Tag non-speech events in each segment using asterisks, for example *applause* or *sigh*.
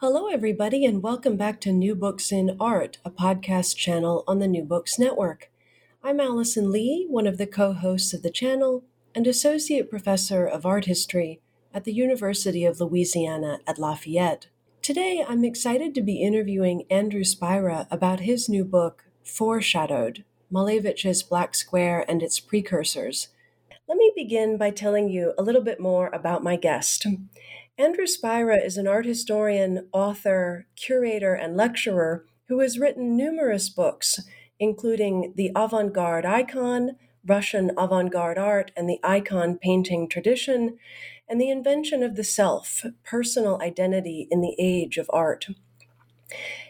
Hello, everybody, and welcome back to New Books in Art, a podcast channel on the New Books Network. I'm Allison Lee, one of the co hosts of the channel and Associate Professor of Art History at the University of Louisiana at Lafayette. Today, I'm excited to be interviewing Andrew Spira about his new book, Foreshadowed Malevich's Black Square and Its Precursors. Let me begin by telling you a little bit more about my guest. Andrew Spira is an art historian, author, curator, and lecturer who has written numerous books, including The Avant Garde Icon, Russian Avant Garde Art, and the Icon Painting Tradition, and The Invention of the Self Personal Identity in the Age of Art.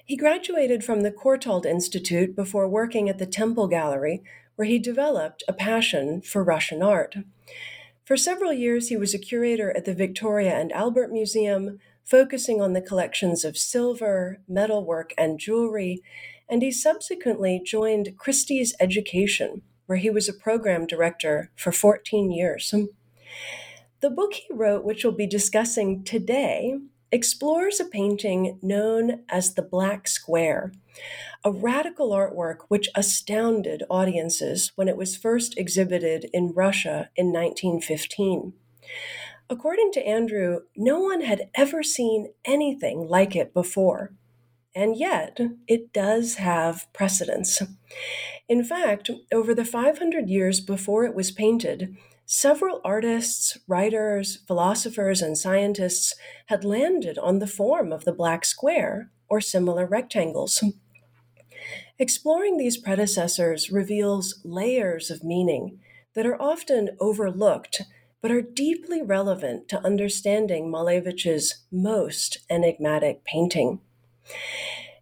He graduated from the Courtauld Institute before working at the Temple Gallery, where he developed a passion for Russian art. For several years, he was a curator at the Victoria and Albert Museum, focusing on the collections of silver, metalwork, and jewelry, and he subsequently joined Christie's Education, where he was a program director for 14 years. The book he wrote, which we'll be discussing today, explores a painting known as the Black Square, a radical artwork which astounded audiences when it was first exhibited in Russia in 1915. According to Andrew, no one had ever seen anything like it before. And yet, it does have precedence. In fact, over the 500 years before it was painted, several artists, writers, philosophers, and scientists had landed on the form of the black square or similar rectangles. Exploring these predecessors reveals layers of meaning that are often overlooked but are deeply relevant to understanding Malevich's most enigmatic painting.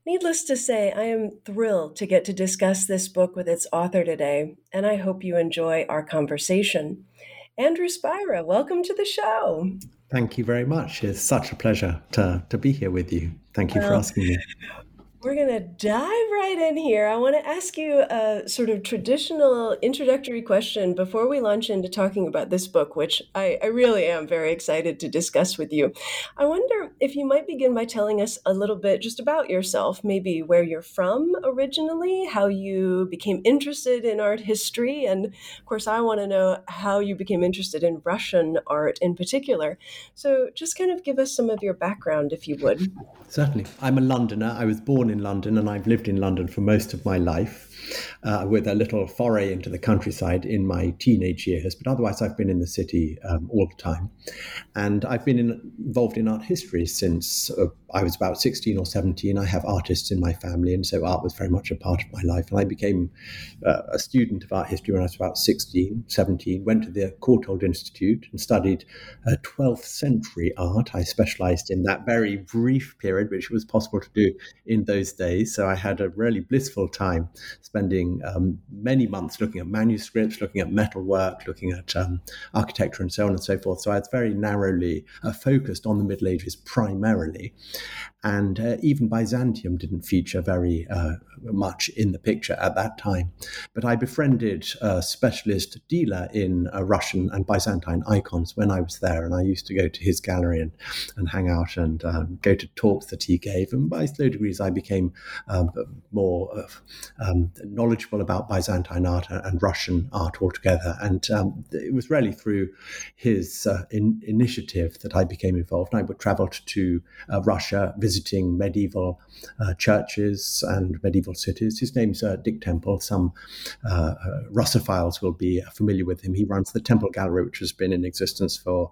Needless to say, I am thrilled to get to discuss this book with its author today, and I hope you enjoy our conversation. Andrew Spira, welcome to the show. Thank you very much. It's such a pleasure to, to be here with you. Thank you for asking me. We're going to dive right in here. I want to ask you a sort of traditional introductory question before we launch into talking about this book, which I, I really am very excited to discuss with you. I wonder if you might begin by telling us a little bit just about yourself, maybe where you're from originally, how you became interested in art history, and of course, I want to know how you became interested in Russian art in particular. So just kind of give us some of your background, if you would. Certainly. I'm a Londoner. I was born in London and I've lived in London for most of my life, uh, with a little foray into the countryside in my teenage years. But otherwise, I've been in the city um, all the time. And I've been in, involved in art history since uh, I was about 16 or 17. I have artists in my family, and so art was very much a part of my life. And I became uh, a student of art history when I was about 16, 17, went to the Courtauld Institute and studied uh, 12th century art. I specialized in that very brief period, which was possible to do in those days. So I had a really blissful time spending um, many months looking at manuscripts, looking at metalwork, looking at um, architecture, and so on and so forth. So I was very narrowly uh, focused on the Middle Ages primarily. And uh, even Byzantium didn't feature very uh, much in the picture at that time. But I befriended a specialist dealer in uh, Russian and Byzantine icons when I was there. And I used to go to his gallery and, and hang out and um, go to talks that he gave. And by slow degrees, I became um, more um, knowledgeable about Byzantine art and Russian art altogether. And um, it was really through his uh, in- initiative that I became involved. I would travel to uh, Russia, visiting medieval uh, churches and medieval cities. His name's uh, Dick Temple. Some uh, Russophiles will be familiar with him. He runs the Temple Gallery, which has been in existence for,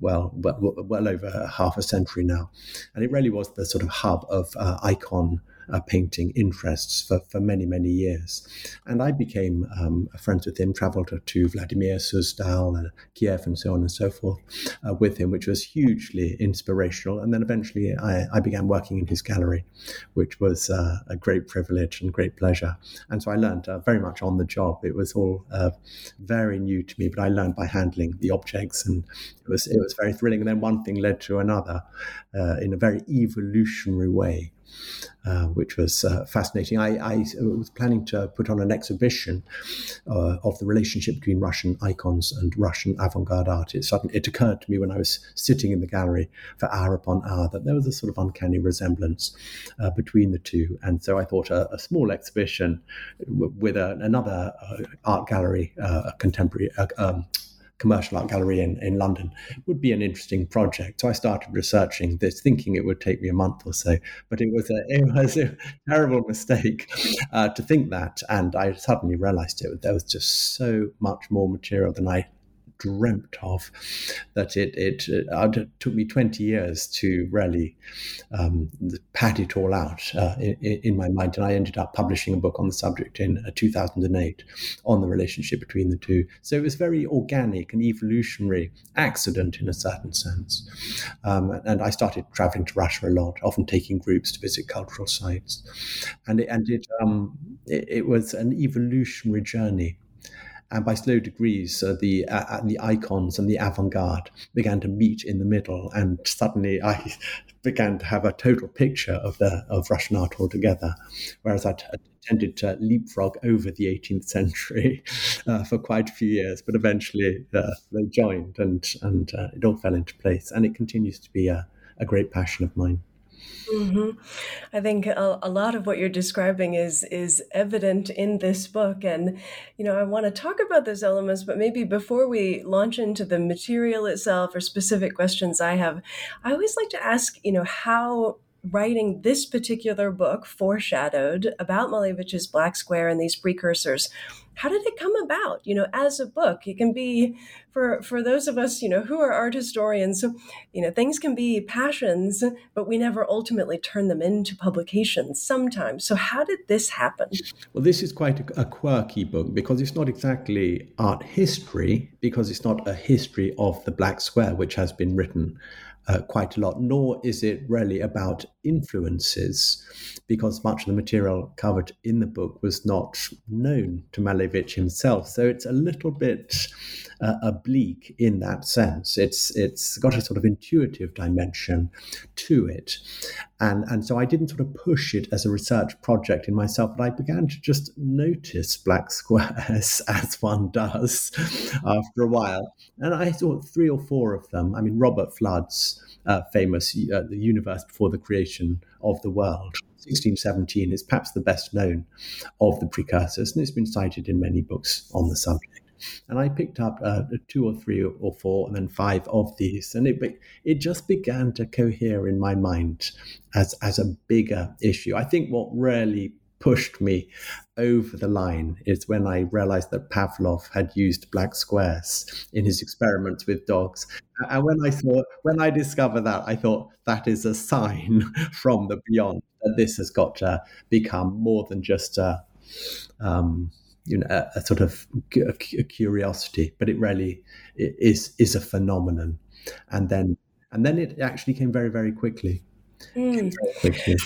well, well, well over half a century now. And it really was the sort of hub of icon uh, painting interests for, for many, many years. And I became um, friends with him, traveled to, Vladimir, Suzdal, uh, Kiev, and so on and so forth uh, with him, which was hugely inspirational. And then eventually I, I began working in his gallery, which was uh, a great privilege and great pleasure. And so I learned uh, very much on the job. It was all uh, very new to me, but I learned by handling the objects, and it was it was very thrilling. And then one thing led to another in a very evolutionary way. Uh, which was uh, fascinating. I, I, was planning to put on an exhibition uh, of the relationship between Russian icons and Russian avant-garde artists. It, suddenly, it occurred to me when I was sitting in the gallery for hour upon hour that there was a sort of uncanny resemblance uh, between the two. And so I thought a, a small exhibition with a, another uh, art gallery, a contemporary. Um, commercial art gallery in, in London would be an interesting project. So I started researching this, thinking it would take me a month or so, but it was a, it was a terrible mistake uh, to think that. And I suddenly realized it. There was just so much more material than I dreamt of. That it it, it took me twenty years to really um, it all out uh, in, in, my mind, and I ended up publishing a book on the subject in uh, 2008 on the relationship between the two. So it was very organic and evolutionary accident in a certain sense. Um, and I started traveling to Russia a lot, often taking groups to visit cultural sites, and it, and um, it, it was an evolutionary journey and by slow degrees, uh, the uh, the icons and the avant-garde began to meet in the middle, and suddenly I *laughs* began to have a total picture of the of Russian art altogether. Whereas I tended to leapfrog over the 18th century *laughs* uh, for quite a few years, but eventually uh, they joined, and and uh, it all fell into place, and it continues to be a, a great passion of mine. Mm-hmm. I think a, a, lot of what you're describing is is evident in this book, and you know I want to talk about those elements. But maybe before we launch into the material itself or specific questions I have, I always like to ask, you know, how writing this particular book foreshadowed about Malevich's Black Square and these precursors how did it come about? You know as a book it can be for for those of us you know who are art historians you know things can be passions but we never ultimately turn them into publications sometimes. So how did this happen? Well this is quite a, a quirky book because it's not exactly art history because it's not a history of the black square which has been written uh, quite a lot, nor is it really about influences, because much of the material covered in the book was not known to Malevich himself. So it's a little bit uh, oblique in that sense. It's it's got a sort of intuitive dimension to it, and and so I didn't sort of push it as a research project in myself, but I began to just notice black squares *laughs* as one does *laughs* after a while, and I saw three or four of them. I mean, Robert Fludd's uh, famous uh, "The Universe Before the Creation of the World." 1617 is perhaps the best known of the precursors, and it's been cited in many books on the subject. And I picked up uh, two or three or four, and then five of these, and it it just began to cohere in my mind as as a bigger issue. I think what really pushed me over the line is when I realized that Pavlov had used black squares in his experiments with dogs. And when I thought, when I discovered that, I thought that is a sign *laughs* from the beyond that this has got to become more than just a, um, you know, a, a sort of a, a curiosity, but it really is is a phenomenon. And then and then it actually came very very quickly. Mm. Very quickly.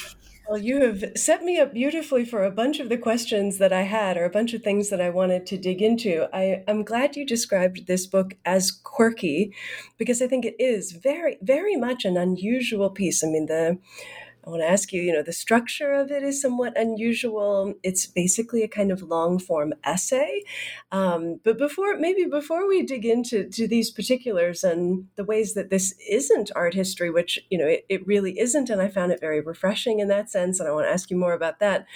Well, you have set me up beautifully for a bunch of the questions that I had, or a bunch of things that I wanted to dig into. I, am glad you described this book as quirky, because I think it is very, very much an unusual piece. I mean, the I want to ask you, you know, the structure of it is somewhat unusual. It's basically a kind of long form essay. Um, but before, maybe before we dig into to these particulars and the ways that this isn't art history, which, you know, it, it really isn't, and I found it very refreshing in that sense, and I want to ask you more about that.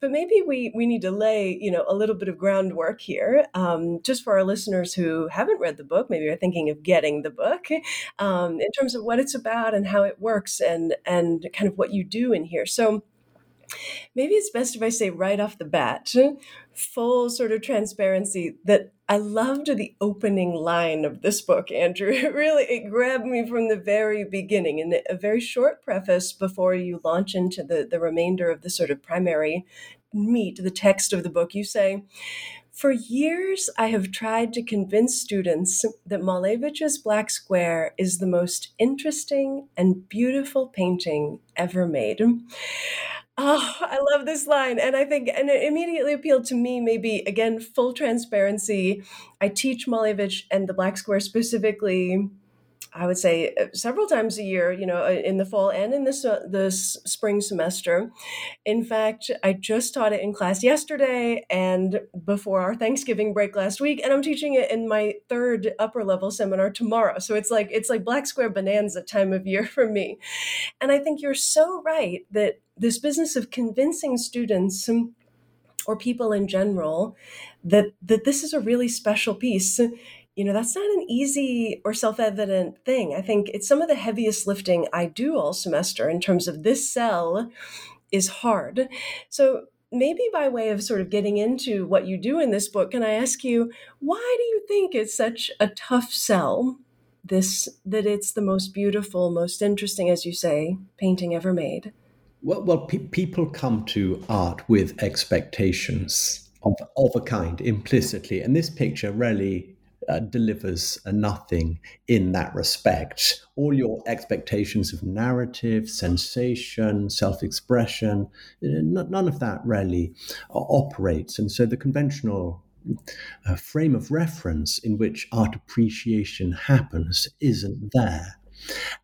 But maybe we, we need to lay, you know, a little bit of groundwork here, um, just for our listeners who haven't read the book, maybe are thinking of getting the book, um, in terms of what it's about and how it works and, and kind of what you do in here. So maybe it's best if I say right off the bat, full sort of transparency, that I loved the opening line of this book, Andrew. *laughs* It really it grabbed me from the very beginning. In a very short preface before you launch into the, the remainder of the sort of primary meat, the text of the book, you say, for years, I have tried to convince students that Malevich's Black Square is the most interesting and beautiful painting ever made. Oh, I love this line. And I think, and it immediately appealed to me, maybe again, full transparency. I teach Malevich and the Black Square specifically I would say uh, several times a year, you know, uh, in the fall and in this the spring semester. In fact, I just taught it in class yesterday and before our Thanksgiving break last week, and I'm teaching it in my third upper level seminar tomorrow. So it's like it's like Black Square Bonanza time of year for me. And I think you're so right that this business of convincing students or people in general that that this is a really special piece you know, that's not an easy or self evident thing. I think it's some of the heaviest lifting I do all semester in terms of this sell is hard. So, maybe by way of sort of getting into what you do in this book, can I ask you, why do you think it's such a tough sell? This that it's the most beautiful, most interesting, as you say, painting ever made. Well, well, pe- people come to art with expectations of, of a kind implicitly, and this picture really uh, delivers nothing in that respect. All your expectations of narrative, sensation, self expression, uh, none of that really uh, operates. And so the conventional uh, frame of reference in which art appreciation happens isn't there.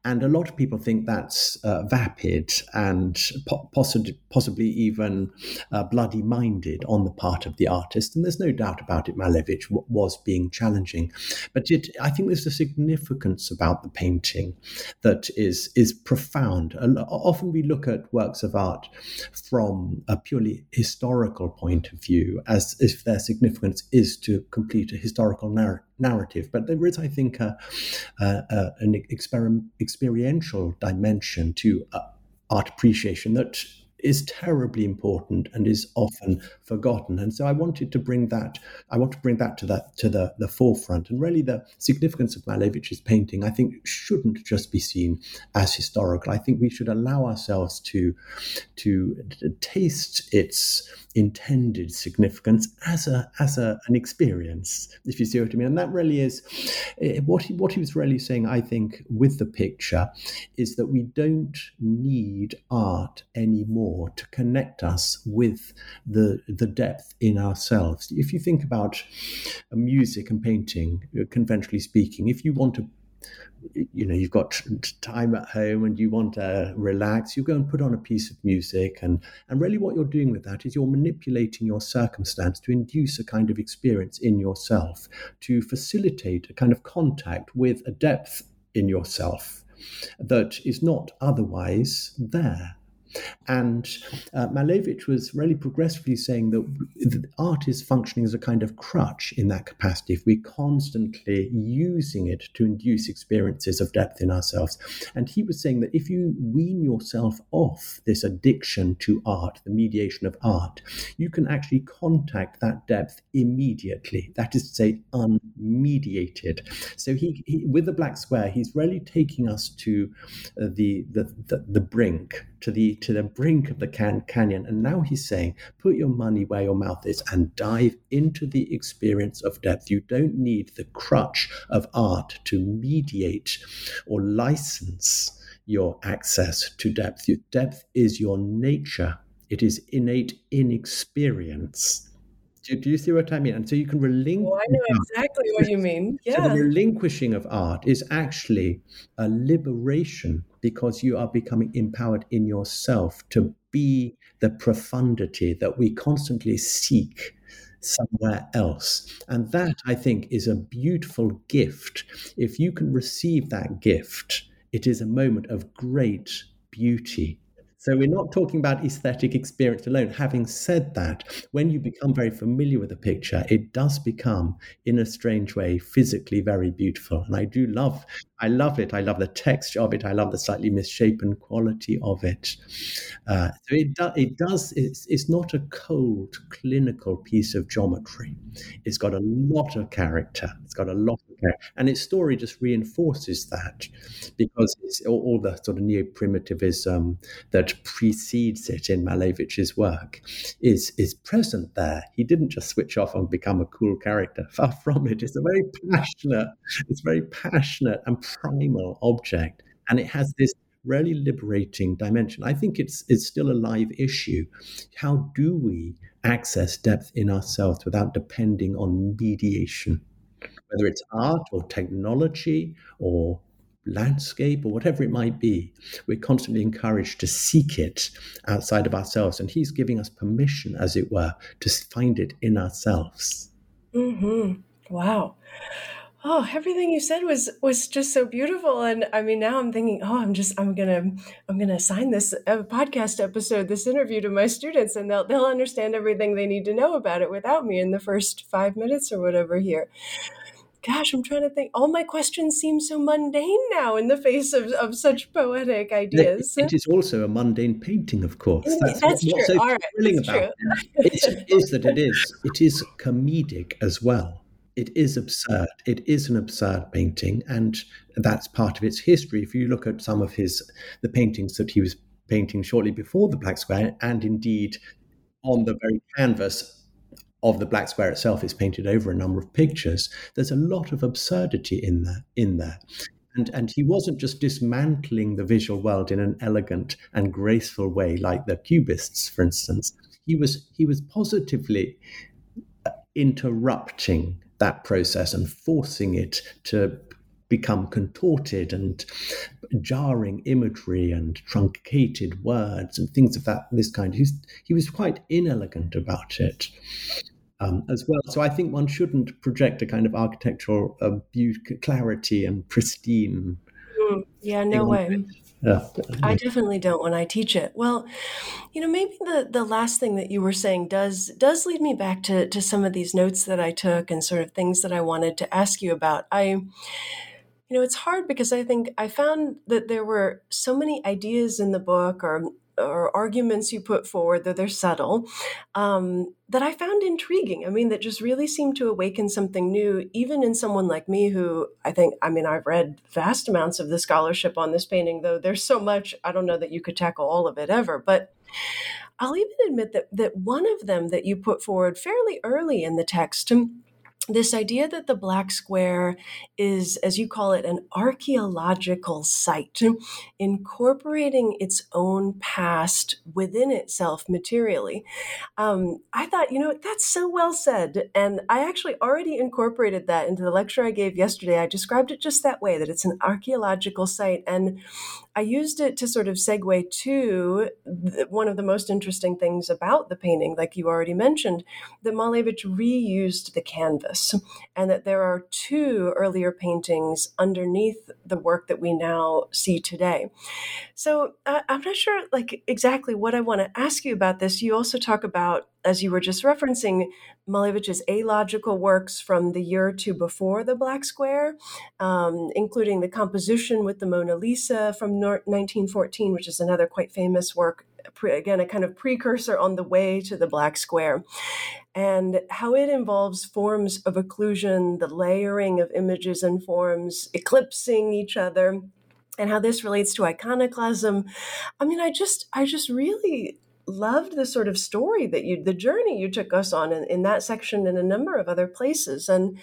And a lot of people think that's uh, vapid and po- possibly, even uh, bloody minded on the part of the artist. And there's no doubt about it, Malevich w- was being challenging. But it, I think there's a significance about the painting that is, is profound. often we look at works of art from a purely historical point of view, as if their significance is to complete a historical narrative narrative. But there is, I think, a, a, a, an exper- experiential dimension to uh, art appreciation that is terribly important and is often forgotten. And so I wanted to bring that, I want to bring that to that to the, the forefront. And really the significance of Malevich's painting, I think, shouldn't just be seen as historical. I think we should allow ourselves to to, to taste its intended significance as a as a, an experience, if you see what I mean. And that really is eh, what he, what he was really saying. I think with the picture is that we don't need art anymore to connect us with the the depth in ourselves. If you think about uh, music and painting, uh, conventionally speaking, if you want to you know you've got time at home and you want to relax you go and put on a piece of music and and really what you're doing with that is you're manipulating your circumstance to induce a kind of experience in yourself to facilitate a kind of contact with a depth in yourself that is not otherwise there and uh, Malevich was really progressively saying that, that art is functioning as a kind of crutch in that capacity if we're constantly using it to induce experiences of depth in ourselves. And he was saying that if you wean yourself off this addiction to art, the mediation of art, you can actually contact that depth immediately. That is to say, unmediated. So he, he with the black square, he's really taking us to uh, the, the, the, the brink to the to the brink of the can- canyon and now he's saying put your money where your mouth is and dive into the experience of depth you don't need the crutch of art to mediate or license your access to depth. Your depth is your nature, it is innate inexperience. Do, do you see what I mean? And so you can relinquish. Oh, I know exactly what you mean. Yeah. So the relinquishing of art is actually a liberation because you are becoming empowered in yourself to be the profundity that we constantly seek somewhere else. And that, I think, is a beautiful gift. If you can receive that gift, it is a moment of great beauty so we're not talking about aesthetic experience alone. Having said that, when you become very familiar with a picture, it does become, in a strange way, physically very beautiful. And I do love, I love it. I love the texture of it. I love the slightly misshapen quality of it. Uh, so it, do, it does, it's, it's not a cold, clinical piece of geometry. It's got a lot of character. It's got a lot character. And its story just reinforces that because it's all, all the sort of neo-primitivism that that precedes it in Malevich's work is, is present there. He didn't just switch off and become a cool character. *laughs* Far from it. It's a very passionate, it's very passionate and primal object. And it has this really liberating dimension. I think it's it's still a live issue. How do we access depth in ourselves without depending on mediation? Whether it's art or technology or landscape or whatever it might be, we're constantly encouraged to seek it outside of ourselves. And he's giving us permission, as it were, to find it in ourselves. Mm-hmm. Wow. Oh, everything you said was was just so beautiful, and I mean, now I'm thinking, oh, I'm just, I'm gonna, I'm gonna assign this uh, podcast episode, this interview to my students, and they'll they'll understand everything they need to know about it without me in the first five minutes or whatever here gosh, I'm trying to think. All my questions seem so mundane now in the face of, of such poetic ideas. it is also a mundane painting, of course. Mm, that's, That's what, true. So All right. That's about it is that it is it is comedic as well. It is absurd. It is an absurd painting, and that's part of its history. If you look at some of his the paintings that he was painting shortly before the Black Square, and indeed on the very canvas of the black square itself is painted over a number of pictures. There's a lot of absurdity in there. In there. And, and he wasn't just dismantling the visual world in an elegant and graceful way like the cubists for instance he was he was positively uh, interrupting that process and forcing it to become contorted and jarring imagery and truncated words and things of that this kind. He's, he was quite inelegant about it. Um, as well. So I think one shouldn't project a kind of architectural uh, beauty, clarity and pristine. Mm, yeah, no way. Yeah, I definitely don't when I teach it. Well, you know, maybe the the last thing that you were saying does does lead me back to to some of these notes that I took and sort of things that I wanted to ask you about. I you know, it's hard because I think I found that there were so many ideas in the book or or arguments you put forward, though they're subtle, um, that I found intriguing. I mean, that just really seemed to awaken something new, even in someone like me who I think, I mean, I've read vast amounts of the scholarship on this painting, though there's so much, I don't know that you could tackle all of it ever. But I'll even admit that, that one of them that you put forward fairly early in the text this idea that the black square is, as you call it, an archaeological site, incorporating its own past within itself materially. Um, I thought, you know, that's so well said. And I actually already incorporated that into the lecture I gave yesterday. I described it just that way that it's an archaeological site. And I used it to sort of segue to the, one of the most interesting things about the painting, like you already mentioned, that Malevich reused the canvas, and that there are two earlier paintings underneath the work that we now see today. So uh, I'm not sure, like exactly what I want to ask you about this. You also talk about as you were just referencing, Malevich's alogical works from the year or two before the Black Square, um, including the composition with the Mona Lisa from 1914, which is another quite famous work, again, a kind of precursor on the way to the Black Square, and how it involves forms of occlusion, the layering of images and forms, eclipsing each other. And how this relates to iconoclasm. I mean, I just, I just really loved the sort of story that you, the journey you took us on in, in that section and a number of other places. And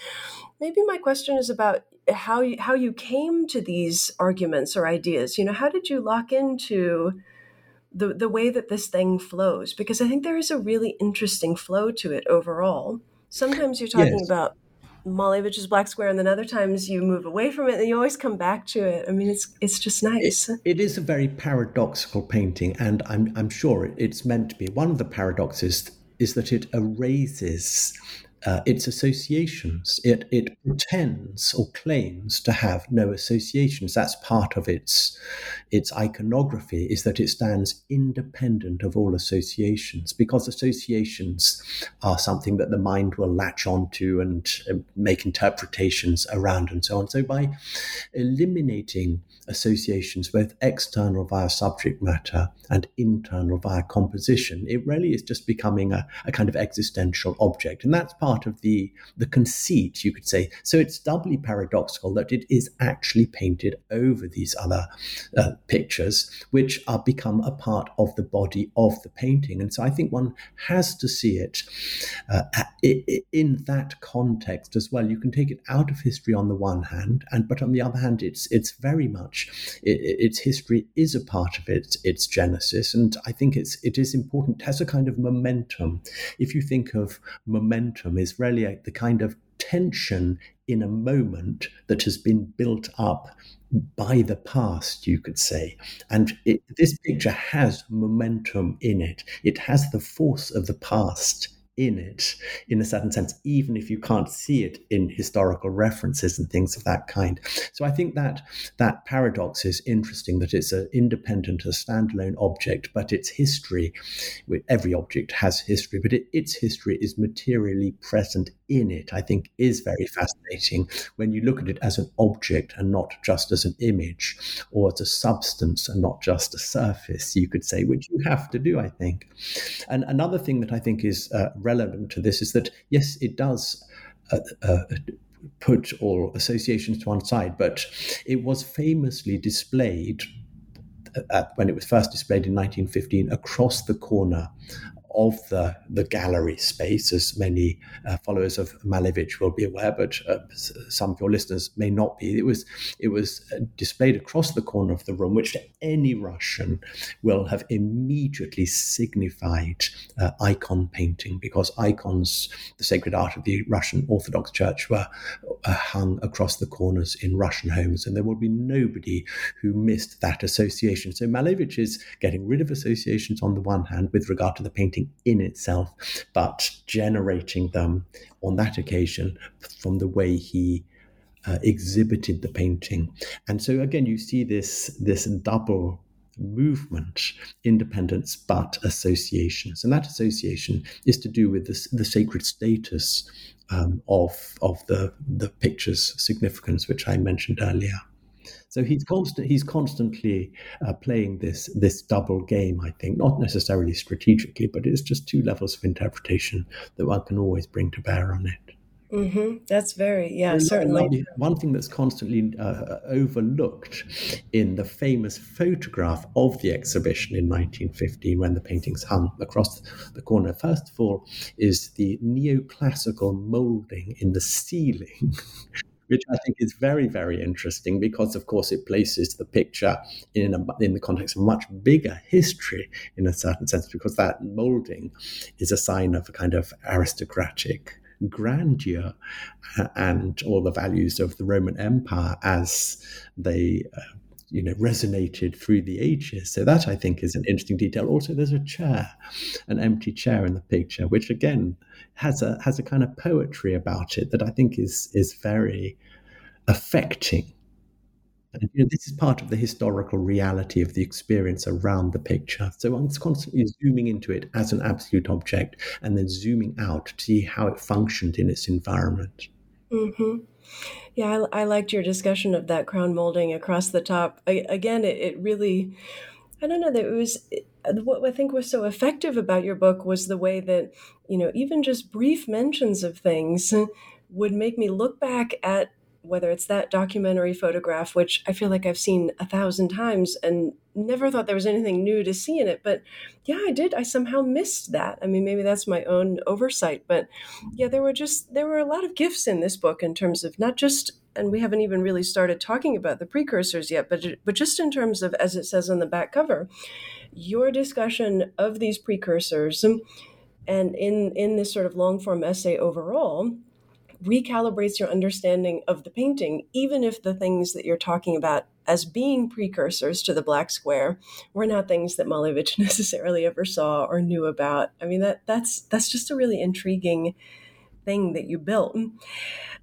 maybe my question is about how you, how you came to these arguments or ideas. You know, how did you lock into the the way that this thing flows? Because I think there is a really interesting flow to it overall. Sometimes you're talking yes. about Malevich's Black Square, and then other times you move away from it, and you always come back to it. I mean, it's it's just nice. it, it is a very paradoxical painting, and I'm I'm sure it's meant to be. One of the paradoxes is that it erases uh, its associations. It, it pretends or claims to have no associations. That's part of its, its iconography, is that it stands independent of all associations, because associations are something that the mind will latch onto and make interpretations around and so on. So by eliminating associations, both external via subject matter and internal via composition, it really is just becoming a, a kind of existential object. And that's part part of the the conceit, you could say. So it's doubly paradoxical that it is actually painted over these other uh, pictures, which are become a part of the body of the painting. And so I think one has to see it uh, in that context as well. You can take it out of history on the one hand, and but on the other hand, it's it's very much it, its history is a part of it, its genesis, and I think it's it is important. It has a kind of momentum. If you think of momentum is really the kind of tension in a moment that has been built up by the past, you could say. And it, this picture has momentum in it, it has the force of the past in it in a certain sense, even if you can't see it in historical references and things of that kind. So I think that that paradox is interesting that it's an independent, a standalone object, but its history, every object has history, but it, its history is materially present in it, I think is very fascinating when you look at it as an object and not just as an image or as a substance and not just a surface, you could say, which you have to do, I think. And another thing that I think is uh, relevant to this is that, yes, it does. Uh, uh, put all associations to one side, but it was famously displayed at, when it was first displayed in 1915 across the corner of the, the gallery space, as many uh, followers of Malevich will be aware, but uh, some of your listeners may not be. It was it was uh, displayed across the corner of the room, which to any Russian will have immediately signified uh, icon painting, because icons, the sacred art of the Russian Orthodox Church, were uh, hung across the corners in Russian homes, and there will be nobody who missed that association. So Malevich is getting rid of associations on the one hand with regard to the painting in itself, but generating them on that occasion from the way he uh, exhibited the painting. And so again, you see this this double movement, independence but associations, and that association is to do with this, the sacred status um, of of the the picture's significance, which I mentioned earlier. So he's constant. He's constantly uh, playing this this double game. I think not necessarily strategically, but it's just two levels of interpretation that one can always bring to bear on it. Mm-hmm. That's very, yeah, and certainly. One thing that's constantly uh, overlooked in the famous photograph of the exhibition in 1915, when the paintings hung across the corner, first of all, is the neoclassical molding in the ceiling *laughs* which I think is very, very interesting because, of course, it places the picture in a, in the context of much bigger history in a certain sense, because that molding is a sign of a kind of aristocratic grandeur and all the values of the Roman Empire as they. Uh, you know, resonated through the ages. So that I think is an interesting detail. Also, there's a chair, an empty chair in the picture, which again has a has a kind of poetry about it that I think is is very affecting. And, you know, this is part of the historical reality of the experience around the picture. So one's constantly zooming into it as an absolute object and then zooming out to see how it functioned in its environment. Mm-hmm. Yeah, I, I, liked your discussion of that crown molding across the top. I, again, it, it really, I don't know that it was. What I think was so effective about your book was the way that, you know, even just brief mentions of things would make me look back at whether it's that documentary photograph, which I feel like I've seen a thousand times and never thought there was anything new to see in it. But yeah, I did. I somehow missed that. I mean, maybe that's my own oversight. But yeah, there were just, there were a lot of gifts in this book in terms of not just and we haven't even really started talking about the precursors yet, but but just in terms of as it says on the back cover, your discussion of these precursors and in in this sort of long form essay overall recalibrates your understanding of the painting, even if the things that you're talking about as being precursors to the black square were not things that Malevich *laughs* necessarily ever saw or knew about. I mean that that's that's just a really intriguing thing that you built.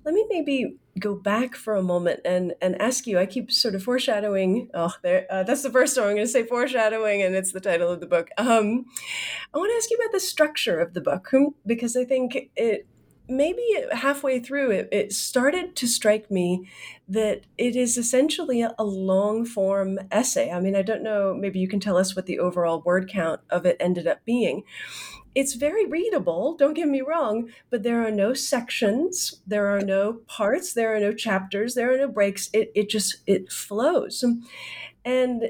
Let me maybe go back for a moment and and ask you. I keep sort of foreshadowing. Oh, there. Uh, that's the first time I'm going to say foreshadowing, and it's the title of the book. Um, I want to ask you about the structure of the book because I think it maybe halfway through it, it started to strike me that it is essentially a, a long form essay. I mean, I don't know, maybe you can tell us what the overall word count of it ended up being. It's very readable, don't get me wrong, but there are no sections, there are no parts, there are no chapters, there are no breaks. It, it just it flows. And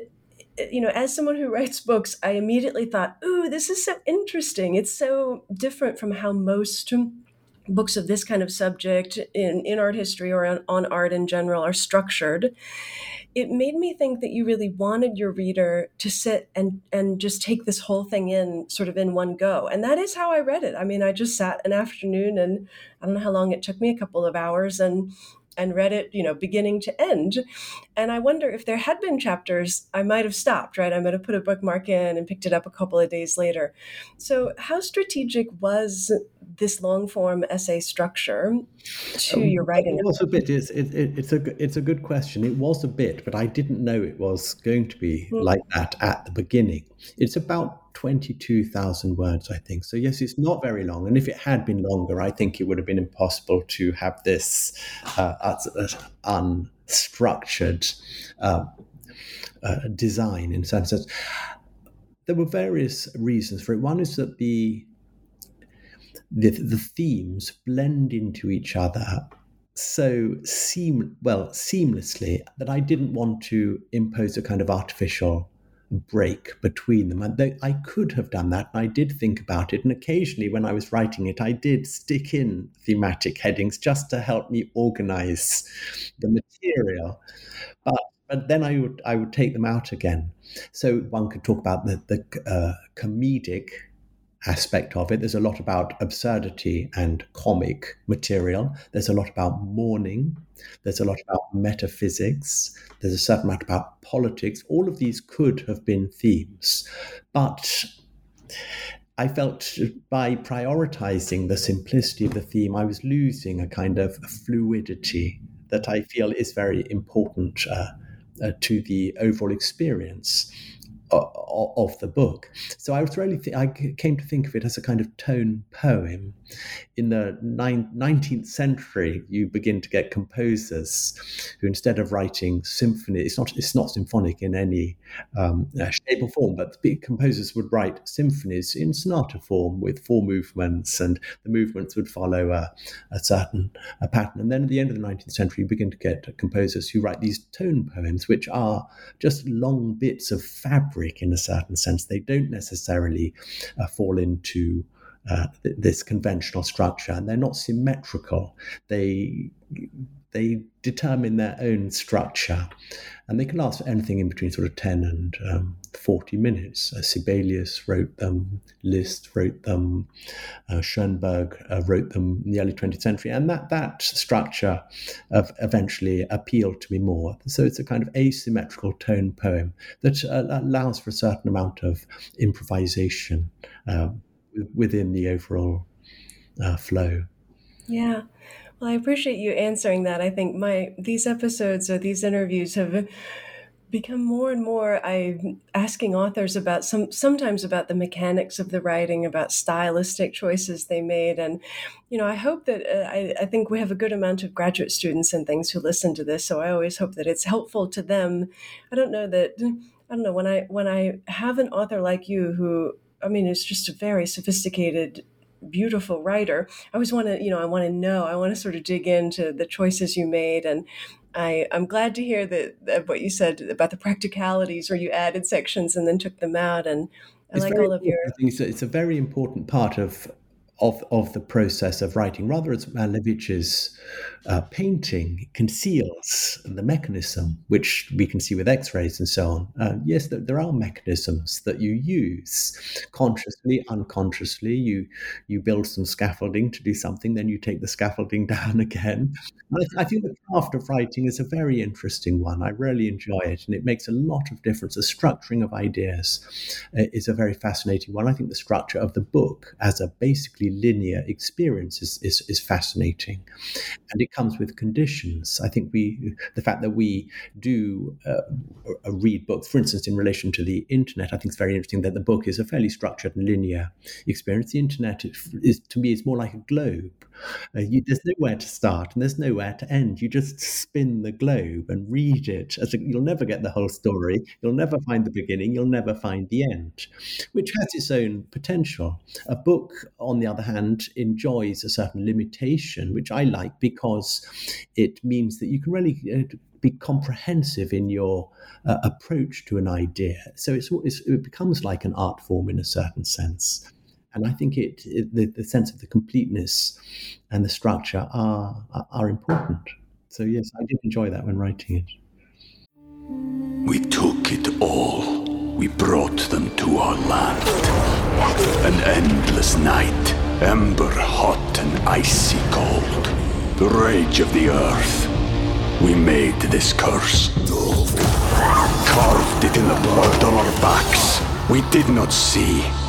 you know, as someone who writes books, I immediately thought, ooh, this is so interesting. It's so different from how most books of this kind of subject in, in art history or on, on art in general are structured it made me think that you really wanted your reader to sit and and just take this whole thing in sort of in one go and that is how i read it i mean i just sat an afternoon and i don't know how long it took me a couple of hours and and read it, you know, beginning to end. And I wonder if there had been chapters, I might have stopped, right? I might have put a bookmark in and picked it up a couple of days later. So, how strategic was this long form essay structure to um, your writing? It was a bit. It's, it, it, it's a it's a good question. It was a bit, but I didn't know it was going to be mm-hmm. like that at the beginning. It's about 22,000 words, I think. So, yes, it's not very long. And if it had been longer, I think it would have been impossible to have this uh, unstructured uh, uh, design in some sense. There were various reasons for it. One is that the the, the themes blend into each other so seam well seamlessly that I didn't want to impose a kind of artificial break between them. And they, I could have done that. I did think about it. And occasionally, when I was writing it, I did stick in thematic headings just to help me organize the material. But but then I would I would take them out again. So one could talk about the the uh, comedic aspect of it. There's a lot about absurdity and comic material. There's a lot about mourning. There's a lot about metaphysics. There's a certain amount about politics. All of these could have been themes. But I felt by prioritizing the simplicity of the theme, I was losing a kind of fluidity that I feel is very important uh, uh, to the overall experience of the book. So I was really th- I came to think of it as a kind of tone poem. In the 19th century, you begin to get composers who, instead of writing symphony, it's not it's not symphonic in any um, uh, shape or form, but composers would write symphonies in sonata form with four movements, and the movements would follow a, a certain a pattern. And then at the end of the 19th century, you begin to get composers who write these tone poems, which are just long bits of fabric fabric in a certain sense. They don't necessarily uh, fall into uh, th- this conventional structure, and they're not symmetrical. They they determine their own structure, and they can last for anything in between sort of ten and um, forty minutes. Uh, Sibelius wrote them, Liszt wrote them, uh, Schoenberg uh, wrote them in the early twentieth century, and that that structure of eventually appealed to me more. So it's a kind of asymmetrical tone poem that uh, allows for a certain amount of improvisation um, within the overall uh, flow. Yeah. Well, I appreciate you answering that. I think my these episodes or these interviews have become more and more I'm asking authors about some sometimes about the mechanics of the writing, about stylistic choices they made, and you know I hope that uh, I, I think we have a good amount of graduate students and things who listen to this, so I always hope that it's helpful to them. I don't know that I don't know when I when I have an author like you who I mean is just a very sophisticated beautiful writer. I always want to you know i want to know i want to sort of dig into the choices you made and I, i'm glad to hear that, that what you said about the practicalities where you added sections and then took them out and i it's like all of your it's a, it's a very important part of of of the process of writing, rather as Malevich's uh, painting conceals the mechanism, which we can see with X-rays and so on. Uh, yes, there, there, are mechanisms that you use consciously, unconsciously. You you build some scaffolding to do something, then you take the scaffolding *laughs* down again. I, I think the craft of writing is a very interesting one. I really enjoy it, and it makes a lot of difference. The structuring of ideas uh, is a very fascinating one. I think the structure of the book as a basically linear experience is, is, is fascinating. And it comes with conditions. I think we, the fact that we do uh, read books, for instance, in relation to the internet, I think it's very interesting that the book is a fairly structured and linear experience. The internet is, to me, is more like a globe. Uh, you, there's nowhere to start and there's nowhere to end. You just spin the globe and read it. As a, you'll never get the whole story. You'll never find the beginning. You'll never find the end, which has its own potential. A book, on the other hand, enjoys a certain limitation, which I like because it means that you can really uh, be comprehensive in your uh, approach to an idea. So it's, it's, it becomes like an art form in a certain sense. And I think it, it the, the, sense of the completeness and the structure are, are, are important. So yes, I did enjoy that when writing it. We took it all. We brought them to our land. An endless night, ember hot and icy cold. The rage of the earth. We made this curse. Carved it in the blood on our backs. We did not see.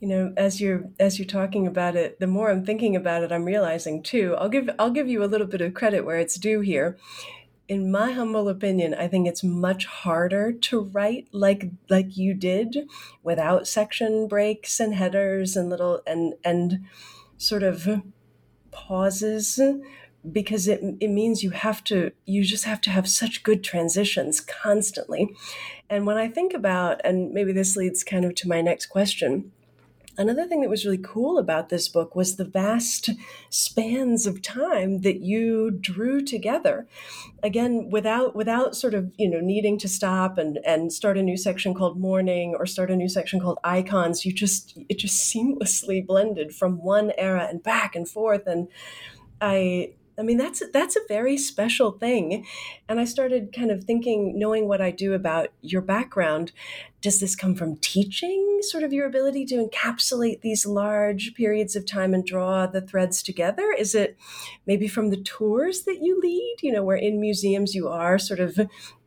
you know as you're as you're talking about it the more i'm thinking about it i'm realizing too i'll give i'll give you a little bit of credit where it's due here. In my humble opinion i think it's much harder to write like like you did without section breaks and headers and little and and sort of pauses because it, it means you have to you just have to have such good transitions constantly. And when i think about and maybe this leads kind of to my next question Another thing that was really cool about this book was the vast spans of time that you drew together. Again, without without sort of, you know, needing to stop and and start a new section called mourning or start a new section called icons, you just it just seamlessly blended from one era and back and forth and I I mean, that's that's a very special thing. And I started kind of thinking, knowing what I do about your background, does this come from teaching? Sort of your ability to encapsulate these large periods of time and draw the threads together? Is it maybe from the tours that you lead? You know, where in museums you are sort of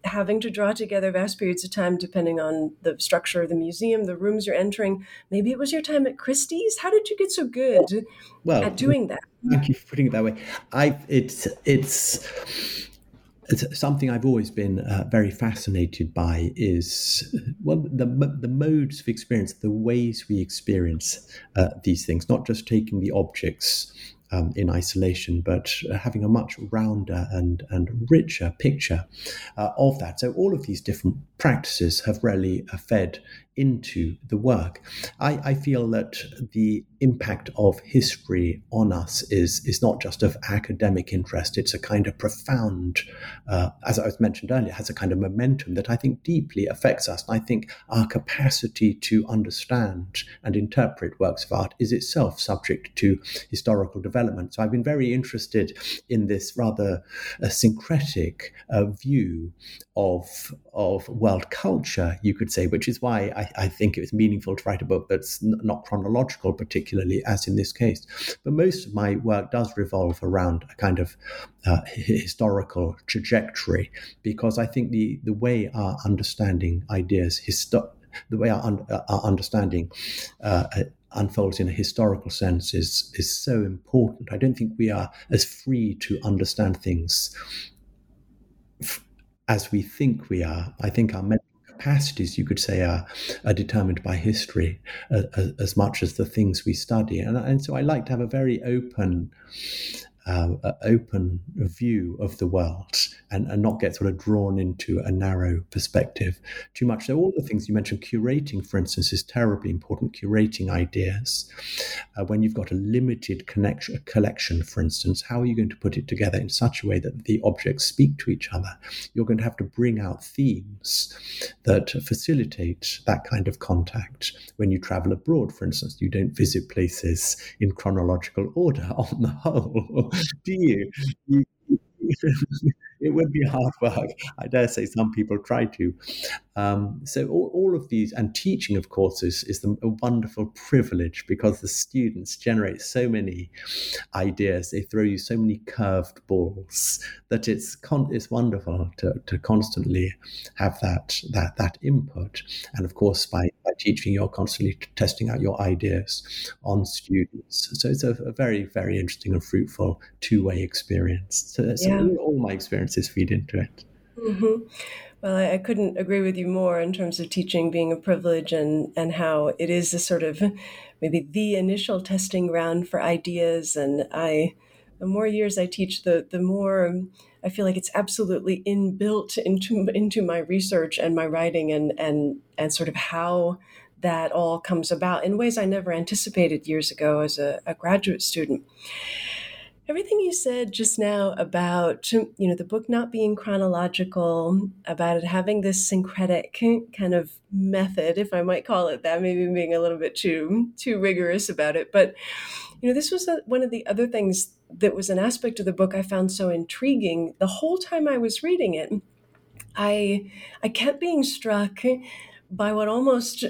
having to draw together vast periods of time depending on the structure of the museum, the rooms you're entering. Maybe it was your time at Christie's. How did you get so good well, at doing that? Thank you for putting it that way. I it's it's it's something I've always been uh, very fascinated by is well the the modes of experience, the ways we experience uh, these things, not just taking the objects um, in isolation, but having a much rounder and, and richer picture uh, of that. So, all of these different practices have really uh, fed into the work. I, I, feel that the impact of history on us is, is not just of academic interest, it's a kind of profound, uh, as I was mentioned earlier, has a kind of momentum that I think deeply affects us. And I think our capacity to understand and interpret works of art is itself subject to historical development. So I've been very interested in this rather uh, syncretic uh, view of, of world culture, you could say, which is why I I, think it was meaningful to write a book that's not chronological, particularly as in this case. But most of my work does revolve around a kind of uh, historical trajectory, because I think the, the way our understanding ideas, histo- the way our, un- uh, our understanding uh, unfolds in a historical sense is is so important. I don't think we are as free to understand things as we think we are. I think our mental capacities, you could say, are, are determined by history uh, as much as the things we study. And, and so I like to have a very open uh, open view of the world and, and not get sort of drawn into a narrow perspective too much. So, all the things you mentioned, curating, for instance, is terribly important, curating ideas. Uh, when you've got a limited connection, a collection, for instance, how are you going to put it together in such a way that the objects speak to each other? You're going to have to bring out themes that facilitate that kind of contact. When you travel abroad, for instance, you don't visit places in chronological order *laughs* on the whole. *laughs* do you? you *laughs* it would be hard work. I dare say some people try to. Um, so all, all, of these, and teaching, of course, is, is the, a wonderful privilege because the students generate so many ideas. They throw you so many curved balls that it's con- it's wonderful to, to constantly have that that that input. And of course, by, by teaching, you're constantly testing out your ideas on students. So it's a, a very very interesting and fruitful two way experience. So, so yeah. all, all my experiences feed into it. Mm-hmm. Well, I, I, couldn't agree with you more in terms of teaching being a privilege and, and how it is a sort of maybe the initial testing ground for ideas. And I, the more years I teach, the the more um, I feel like it's absolutely inbuilt into into my research and my writing and and and sort of how that all comes about in ways I never anticipated years ago as a, a graduate student everything you said just now about you know the book not being chronological about it having this syncretic kind of method if i might call it that maybe being a little bit too too rigorous about it but you know this was a, one of the other things that was an aspect of the book i found so intriguing. The whole time i was reading it i i kept being struck by what almost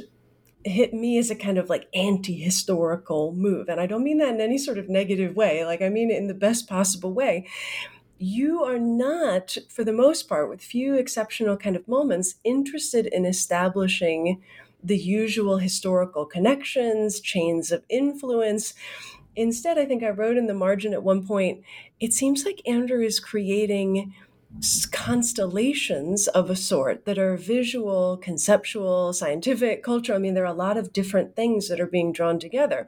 hit me as a kind of like anti-historical move and i don't mean that in any sort of negative way like i mean it in the best possible way. You are not for the most part with few exceptional kind of moments interested in establishing the usual historical connections chains of influence. Instead i think i wrote in the margin at one point it seems like andrew is creating constellations of a sort that are visual, conceptual, scientific, cultural. I mean, there are a lot of different things that are being drawn together.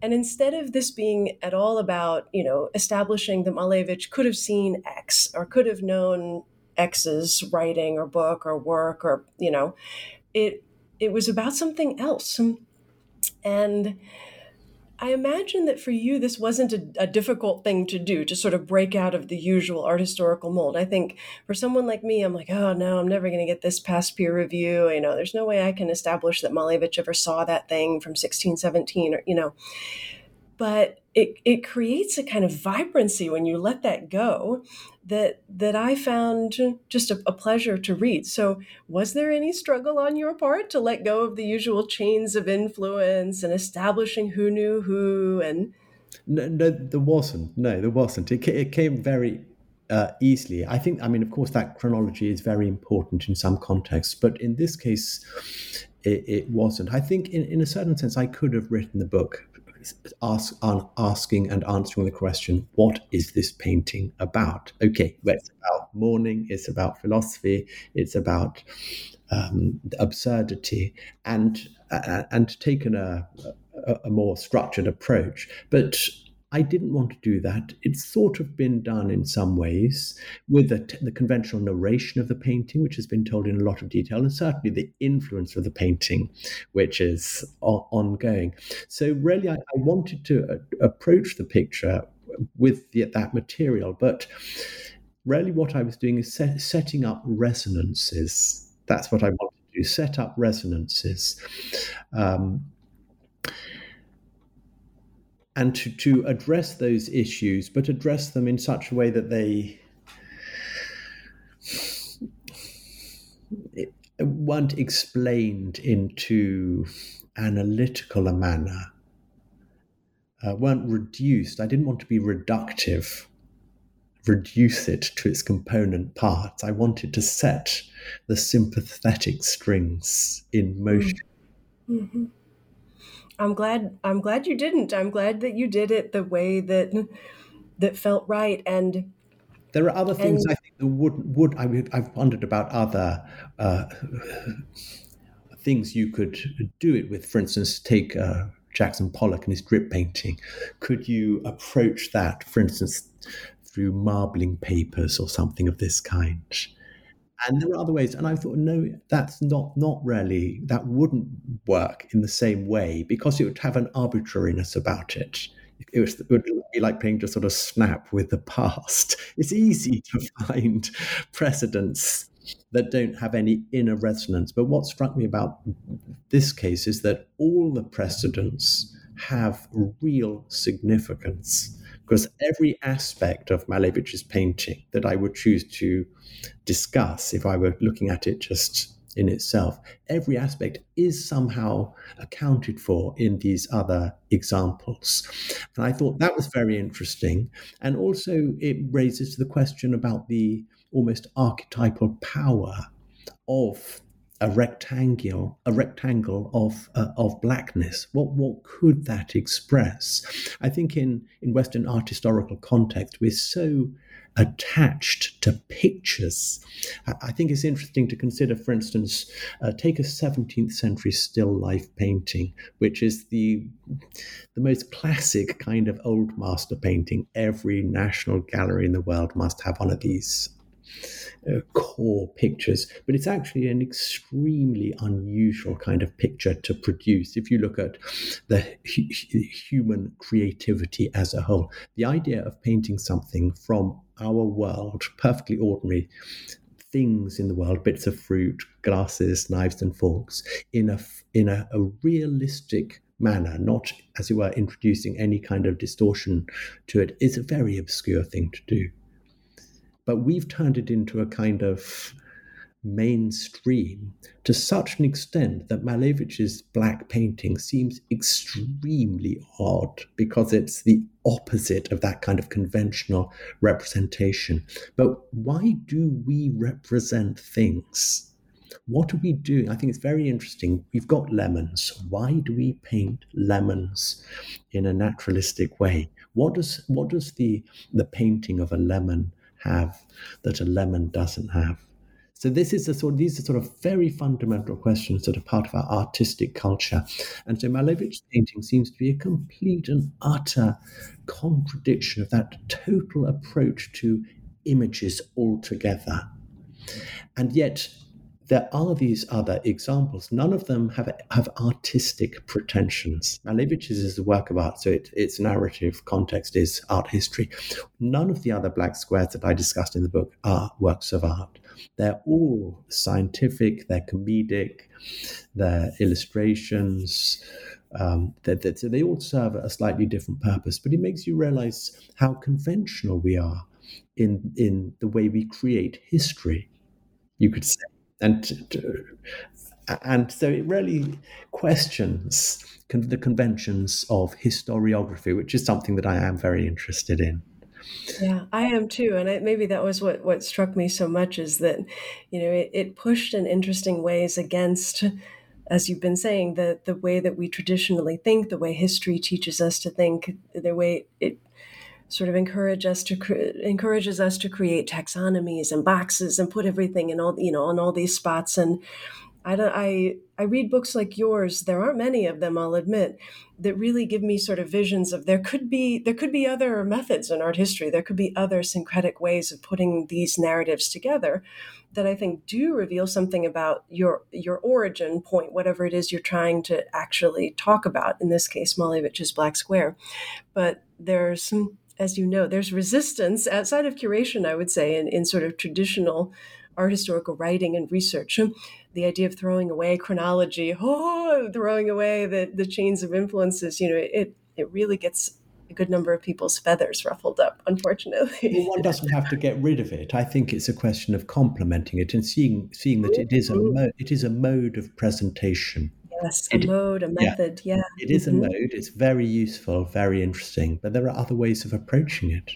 And instead of this being at all about, you know, establishing that Malevich could have seen X or could have known X's writing or book or work or, you know, it it was about something else. And I imagine that for you, this wasn't a, a, difficult thing to do to sort of break out of the usual art historical mold. I think for someone like me, I'm like, oh no, I'm never going to get this past peer review. You know, there's no way I can establish that Malevich ever saw that thing from 1617 or, you know. But it, it creates a kind of vibrancy when you let that go that that I found just a, a, pleasure to read. So, was there any struggle on your part to let go of the usual chains of influence and establishing who knew who? And no, no there wasn't. No, there wasn't. It, it came very uh, easily. I think. I mean, of course, that chronology is very important in some contexts, but in this case, it, it wasn't. I think, in, in a certain sense, I could have written the book ask, asking and answering the question, what is this painting about? Okay, well, it's about mourning, it's about philosophy, it's about um, absurdity, and uh, and taken a, a, a more structured approach. But I didn't want to do that. It's sort of been done in some ways with the, the, conventional narration of the painting, which has been told in a lot of detail, and certainly the influence of the painting, which is o- ongoing. So, really, I, I wanted to uh, approach the picture with the, that material, but really, what I was doing is set, setting up resonances. That's what I wanted to do set up resonances. Um, and to, to address those issues, but address them in such a way that they weren't explained into analytical a manner, uh, weren't reduced. I didn't want to be reductive, reduce it to its component parts. I wanted to set the sympathetic strings in motion. Mm-hmm. I'm glad I'm glad you didn't. I'm glad that you did it the way that that felt right and There are other things and, I think that would would I would, I've wondered about other uh, things you could do it with. For instance, take uh, Jackson Pollock and his drip painting. Could you approach that, for instance, through marbling papers or something of this kind? And there are other ways, and I thought, no, that's not not really that wouldn't work in the same way because it would have an arbitrariness about it. It, was, it would be like playing to sort of snap with the past. It's easy *laughs* to find precedents that don't have any inner resonance. But what struck me about this case is that all the precedents have real significance because every aspect of Malevich's painting that I would choose to discuss if I were looking at it just in itself, every aspect is somehow accounted for in these other examples. And I thought that was very interesting. And also, it raises the question about the almost archetypal power of a rectangle, a rectangle of uh, of blackness. What what could that express? I think in in Western art historical context, we're so attached to pictures. I think it's interesting to consider, for instance, uh, take a 17th century still life painting, which is the the most classic kind of old master painting. Every national gallery in the world must have one of these uh, core pictures, but it's actually an extremely unusual kind of picture to produce. If you look at the hu- human creativity as a whole, the idea of painting something from our world, perfectly ordinary things in the world, bits of fruit, glasses, knives, and forks, in a in a, a realistic manner, not as it were introducing any kind of distortion to it, is a very obscure thing to do but we've turned it into a kind of mainstream to such an extent that Malevich's black painting seems extremely odd because it's the opposite of that kind of conventional representation. But why do we represent things? What are we doing? I think it's very interesting. We've got lemons. Why do we paint lemons in a naturalistic way? What does what does the the painting of a lemon have that a lemon doesn't have? So this is a sort. These are sort of very fundamental questions that are part of our artistic culture, and so Malevich's painting seems to be a complete and utter contradiction of that total approach to images altogether. And yet, there are these other examples. None of them have have artistic pretensions. Malevich's is a work of art, so it, its narrative context is art history. None of the other black squares that I discussed in the book are works of art. They're all scientific, they're comedic, they're illustrations. Um, that, that, so they all serve a slightly different purpose, but it makes you realize how conventional we are in in the way we create history. You could say and and so it really questions the conventions of historiography, which is something that I am very interested in. Yeah, I am too, and I, maybe that was what what struck me so much is that you know it, it pushed in interesting ways against as you've been saying, the the way that we traditionally think, the way history teaches us to think, the way it sort of encourage us to cre- encourages us to create taxonomies and boxes and put everything in all you know on all these spots. And I don't I I read books like yours there aren't many of them I'll admit that really give me sort of visions of there could be there could be other methods in art history there could be other syncretic ways of putting these narratives together that I think do reveal something about your your origin point whatever it is you're trying to actually talk about in this case Malevich's Black Square. But there's some as you know, there's resistance outside of curation, I would say, in, in sort of traditional art historical writing and research. The idea of throwing away chronology, *laughs* oh, throwing away the, the chains of influences, you know, it, it really gets a good number of people's feathers ruffled up, unfortunately. well, one doesn't have to get rid of it. I think it's a question of complementing it and seeing seeing that it is a mm-hmm. mo- it is a mode of presentation Yes, a mode, a method. Yeah. yeah. It is mm-hmm. a mode. It's very useful, very interesting, but there are other ways of approaching it.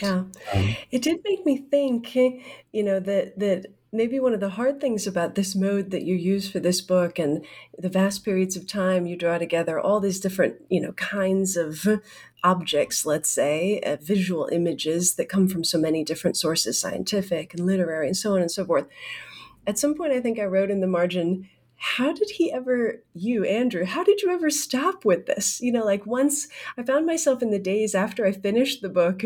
Yeah. Um, it did make me think, you know, that that maybe one of the hard things about this mode that you use for this book and the vast periods of time you draw together all these different you know kinds of objects let's say uh, visual images that come from so many different sources scientific and literary and so on and so forth at some point i think i wrote in the margin how did he ever you andrew how did you ever stop with this? You know like once i found myself in the days after i finished the book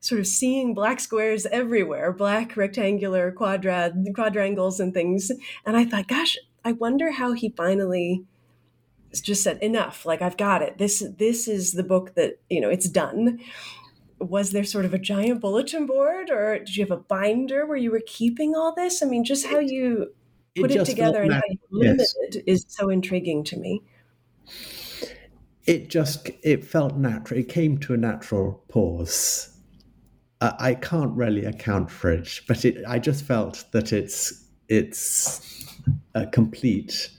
sort of seeing black squares everywhere black rectangular quadrad quadrangles and things and i thought gosh i wonder how he finally just said enough like i've got it. This this is the book that you know it's done. Was there sort of a giant bulletin board or did you have a binder where you were keeping all this? I mean just how you put it, it together and how you yes. it is so intriguing to me. It just it felt natural. It came to a natural pause. Uh, I can't really account for it, but it, I just felt that it's it's a complete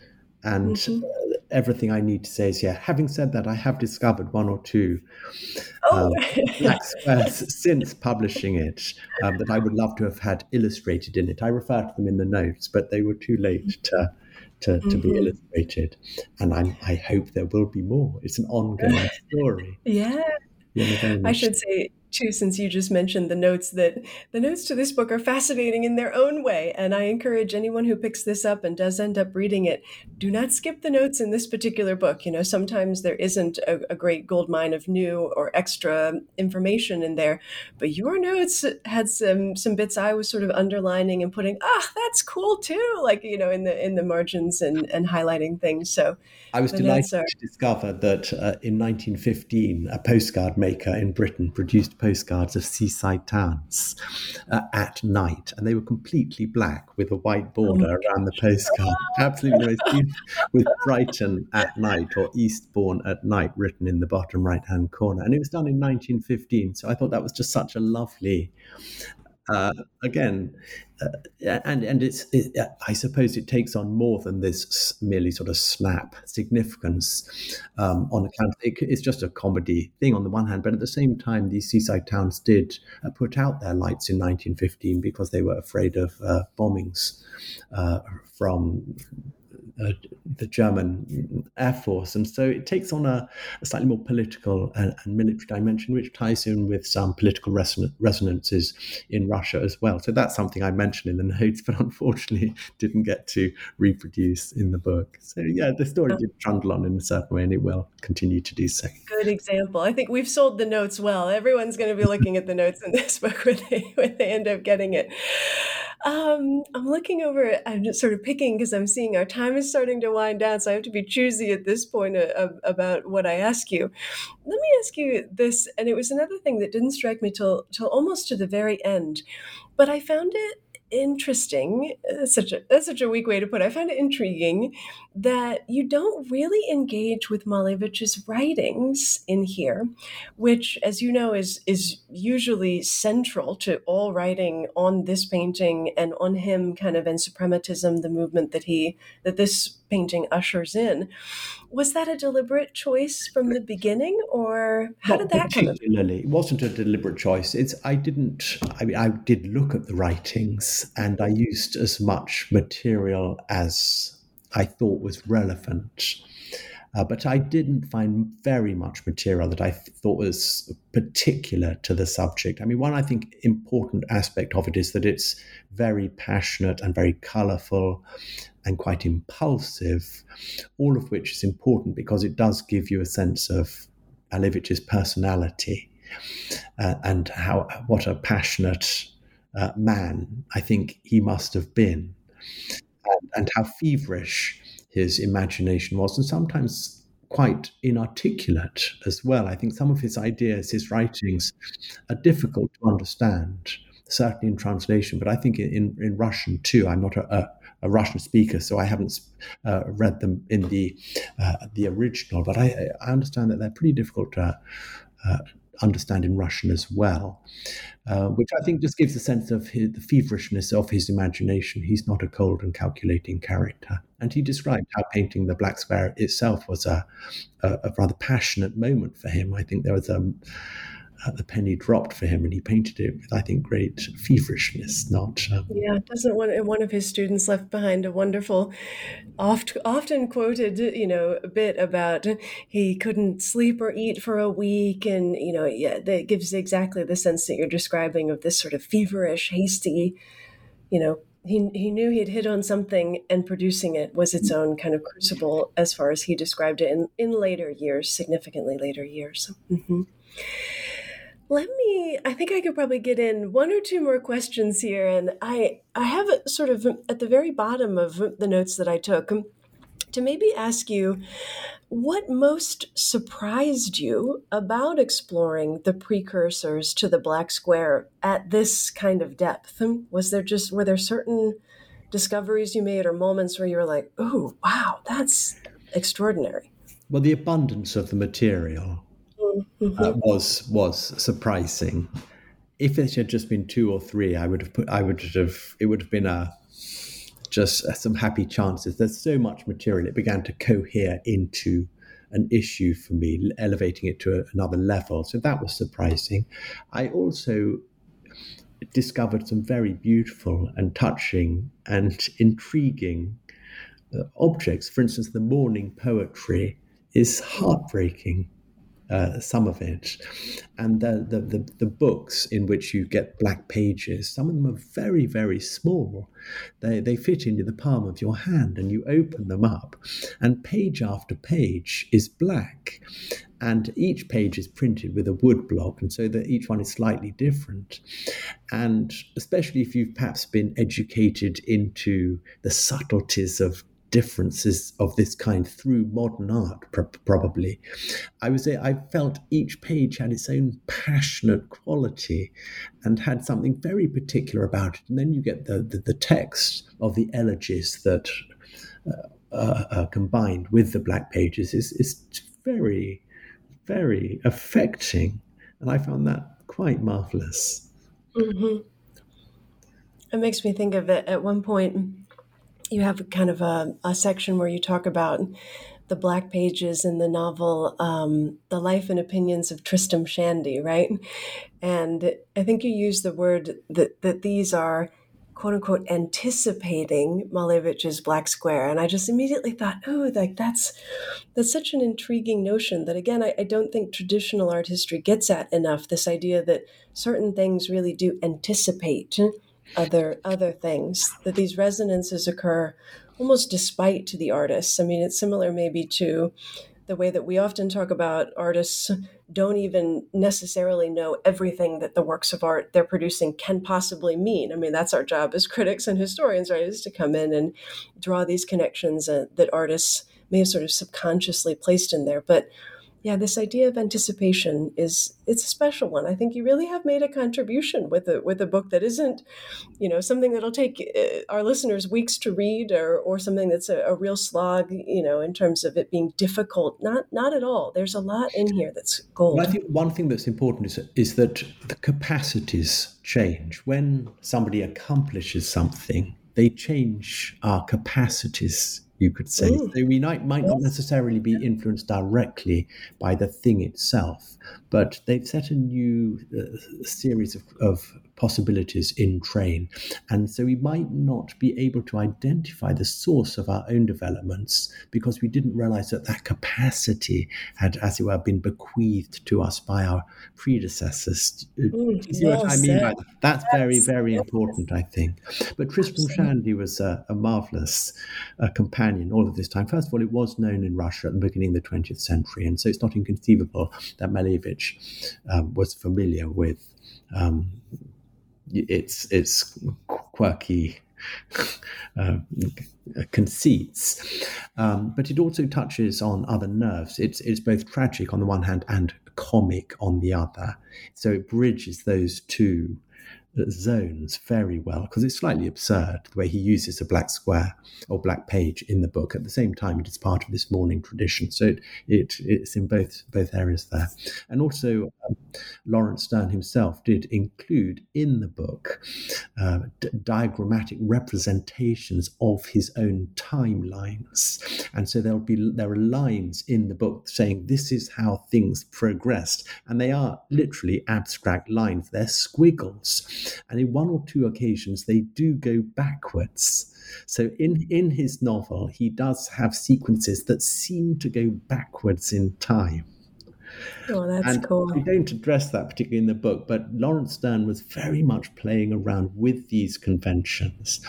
and mm-hmm. Everything I need to say is yeah. Having said that, I have discovered one or two oh. um, *laughs* black squares since publishing it um, that I would love to have had illustrated in it. I refer to them in the notes, but they were too late to to, mm-hmm. to be illustrated, and i I hope there will be more. It's an ongoing *laughs* story. yeah. I should say too since you just mentioned the notes that the notes to this book are fascinating in their own way and i encourage anyone who picks this up and does end up reading it do not skip the notes in this particular book. You know sometimes there isn't a, a great gold mine of new or extra information in there but your notes had some some bits i was sort of underlining and putting ah that's cool too like you know in the in the margins and and highlighting things. So i was delighted are... to discover that uh, in 1915 a postcard maker in britain produced postcards of seaside towns uh, at night, and they were completely black with a white border oh around the *laughs* postcard. Absolutely *laughs* with Brighton at night or Eastbourne at night written in the bottom right hand corner. And it was done in 1915. So I thought that was just such a lovely uh, again, uh, and and it's it, I suppose it takes on more than this merely sort of snap significance um, on account. It, it's just a comedy thing on the one hand, but at the same time, these seaside towns did uh, put out their lights in 1915 because they were afraid of uh, bombings uh, from uh, the German Air Force. And so it takes on a, a slightly more political and, and, military dimension, which ties in with some political reson- resonances in Russia as well. So that's something I mentioned in the *laughs* notes, but unfortunately didn't get to reproduce in the book. So yeah, the story did trundle on in a certain way, and it will continue to do so. Good example. I think we've sold the notes well. Everyone's going to be looking at the notes in this *laughs* book when they when they end up getting it. Um, I'm looking over. I'm just sort of picking because I'm seeing our time is starting to wind down, so I have to be choosy at this point uh, about what I ask you. Let me ask you this, and it was another thing that didn't strike me till till almost to the very end, but I found it interesting. That's such a that's such a weak way to put it. I find it intriguing that you don't really engage with Malevich's writings in here, which, as you know, is is usually central to all writing on this painting and on him, kind of in suprematism, the movement that he that this painting ushers in. Was that a deliberate choice from the beginning, or how Not did that come? Particularly, it wasn't a deliberate choice. It's I didn't. I mean, I did look at the writings, and I used as much material as I thought was relevant. Uh, but I didn't find very much material that I thought was particular to the subject. I mean, one I think important aspect of it is that it's very passionate and very colourful and quite impulsive, all of which is important because it does give you a sense of Malevich's personality uh, and how what a passionate uh, man I think he must have been, and, and how feverish his imagination was, and sometimes quite inarticulate as well. I think some of his ideas, his writings, are difficult to understand, certainly in translation, but I think in, in Russian too. I'm not a, a, a Russian speaker, so I haven't uh, read them in the uh, the original, but I, I, understand that they're pretty difficult to uh, understand in Russian as well, uh, which I think just gives a sense of his, the feverishness of his imagination. He's not a cold and calculating character. And he described how painting the Black Square itself was a, a, a rather passionate moment for him. I think there was a, uh, the penny dropped for him, and he painted it with, I think, great feverishness. Not um, yeah, doesn't one one of his students left behind a wonderful, oft often quoted, you know, bit about he couldn't sleep or eat for a week, and you know, yeah, that gives exactly the sense that you're describing of this sort of feverish, hasty, you know. He, he knew he'd hit on something, and producing it was its own kind of crucible, as far as he described it in, in later years, significantly later years. Mm-hmm. Let me I think I could probably get in one or two more questions here and I I have sort of at the very bottom of the notes that I took um, to maybe ask you what most surprised you about exploring the precursors to the black square at this kind of depth was there just were there certain discoveries you made or moments where you were like oh wow that's extraordinary well the abundance of the material. Uh, was was surprising. If it had just been two or three, I would have put. I would have. It would have been a just some happy chances. There's so much material; it began to cohere into an issue for me, elevating it to a, another level. So that was surprising. I also discovered some very beautiful and touching and intriguing uh, objects. For instance, the mourning poetry is heartbreaking uh, some of it. And the, the, the, the, books in which you get black pages, some of them are very, very small. They, they fit into the palm of your hand, and you open them up, and page after page is black. And each page is printed with a wood block, and so that each one is slightly different. And especially if you've perhaps been educated into the subtleties of differences of this kind through modern art, pr- probably. I would say I felt each page had its own passionate quality and had something very particular about it. And then you get the, the, the text of the elegies that uh, uh, uh, combined with the black pages is, is very, very affecting. And I found that quite marvelous. Mm-hmm. It makes me think of it at one point you have kind of a, a section where you talk about the black pages in the novel um, the life and opinions of tristram shandy right? And i think you use the word that, that these are quote unquote anticipating malevich's black square. And i just immediately thought oh like that's that's such an intriguing notion that again I, I don't think traditional art history gets at enough this idea that certain things really do anticipate other other things that these resonances occur almost despite to the artists i mean it's similar maybe to the way that we often talk about artists don't even necessarily know everything that the works of art they're producing can possibly mean. I mean, that's our job as critics and historians, right? Is to come in and draw these connections uh, that artists may have sort of subconsciously placed in there. But yeah, this idea of anticipation is it's a special one. I think you really have made a contribution with a with a book that isn't, you know, something that'll take uh, our listeners weeks to read, or or something that's a, a, real slog, you know, in terms of it being difficult. Not not at all. There's a lot in here that's gold. Well, I think one thing that's important is is that the capacities change when somebody accomplishes something. They change our capacities you could say. Ooh. So we might, might not necessarily be influenced directly by the thing itself, but they've set a new uh, series of, of possibilities in train. And so we might not be able to identify the source of our own developments because we didn't realize that that capacity had, as it were, been bequeathed to us by our predecessors. Mm, you see yes, what I mean by that? That's very, very important, I think. But Tristram Shandy was a, a marvelous uh, companion all of this time. First of all, it was known in Russia at the beginning of the 20th century, and so it's not inconceivable that Malevich um, was familiar with um, its its quirky uh, *laughs* conceits, um, but it also touches on other nerves. It's it's both tragic on the one hand and comic on the other. So it bridges those two zones very well because it's slightly absurd the way he uses a black square or black page in the book. At the same time, it is part of this mourning tradition, so it, it it's in both both areas there. And also, um, Laurence Sterne himself did include in the book uh, d- diagrammatic representations of his own timelines, and so there'll be there are lines in the book saying this is how things progressed, and they are literally abstract lines. They're squiggles and in one or two occasions they do go backwards. So in in his novel, he does have sequences that seem to go backwards in time. Oh, that's and cool. We don't address that particularly in the book, but Laurence Sterne was very much playing around with these conventions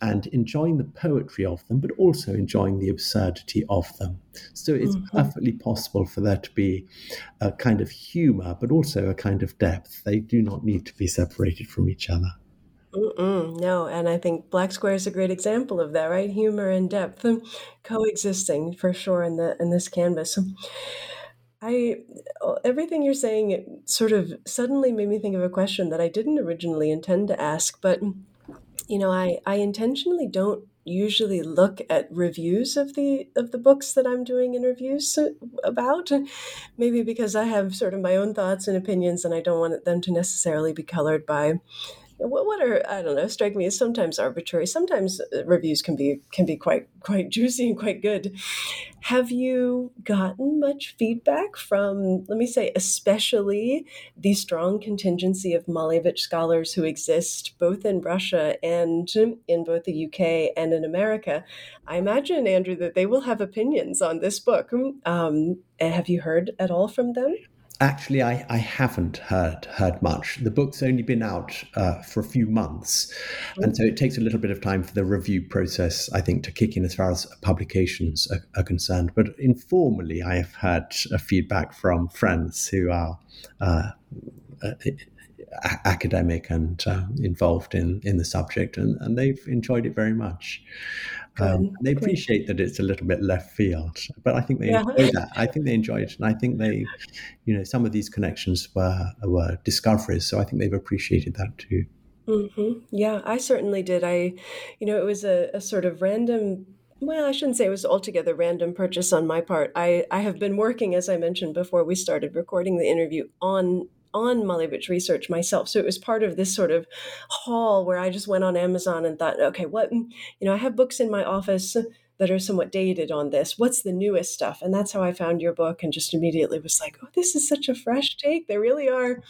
and enjoying the poetry of them, but also enjoying the absurdity of them. So it's mm-hmm. perfectly possible for there to be a kind of humor, but also a kind of depth. They do not need to be separated from each other. Mm-mm, no, and I think Black Square is a great example of that, right? Humor and depth *laughs* coexisting for sure in the in this canvas. I uh, everything you're saying sort of suddenly made me think of a question that I didn't originally intend to ask, but you know, I I intentionally don't usually look at reviews of the of the books that I'm doing interviews about maybe because I have sort of my own thoughts and opinions and I don't want them to necessarily be colored by what, what are I don't know strike me as sometimes arbitrary. Sometimes uh, reviews can be can be quite quite juicy and quite good. Have you gotten much feedback from let me say especially the strong contingency of Malevich scholars who exist both in Russia and in both the UK and in America? I imagine Andrew that they will have opinions on this book. Um, have you heard at all from them? Actually, I, I haven't heard heard much. The book's only been out uh, for a few months, and so it takes a little bit of time for the review process, I think, to kick in as far as publications are, are concerned. But informally, I have had a feedback from friends who are uh, uh, academic and uh, involved in in the subject, and, and they've enjoyed it very much. Um, they appreciate that it's a little bit left field, but I think they yeah. enjoy that. I *laughs* think they enjoy it, and I think they, you know, some of these connections were were discoveries, so I think they've appreciated that too. Mm-hmm. Yeah, I certainly did. I, you know, it was a, a sort of random well, I shouldn't say it was altogether random purchase on my part. I, I have been working, as I mentioned before we started recording the interview, on on Malevich research myself. So it was part of this sort of haul where I just went on Amazon and thought, okay, what, mm, you know, I have books in my office that are somewhat dated on this. What's the newest stuff? And that's how I found your book and just immediately was like, oh, this is such a fresh take. There really are,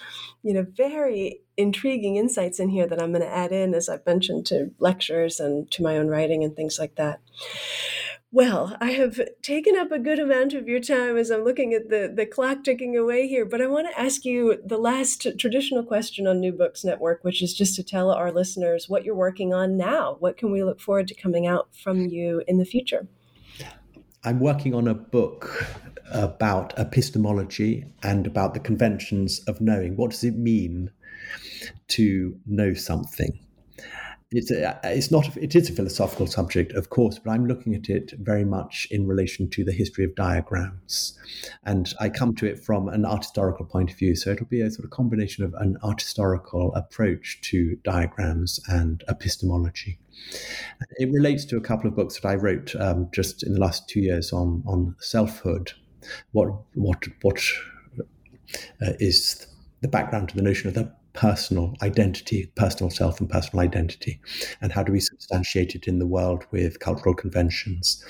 you know, very intriguing insights in here that I'm going to add in, as I've mentioned, to lectures and to my own writing and things like that. Well, I have taken up a good amount of your time as I'm looking at the, the clock ticking away here, but I want to ask you the last traditional question on New Books Network, which is just to tell our listeners what you're working on now. What can we look forward to coming out from you in the future? I'm working on a book about epistemology and about the conventions of knowing. What does it mean to know something? It's a, it's not it is a philosophical subject of course but i'm looking at it very much in relation to the history of diagrams. And i come to it from an art historical point of view so it'll be a sort of combination of an art historical approach to diagrams and epistemology. It relates to a couple of books that i wrote um, just in the last two years on on selfhood. What what what uh, is the background to the notion of the personal identity, personal self, and personal identity, and how do we substantiate it in the world with cultural conventions?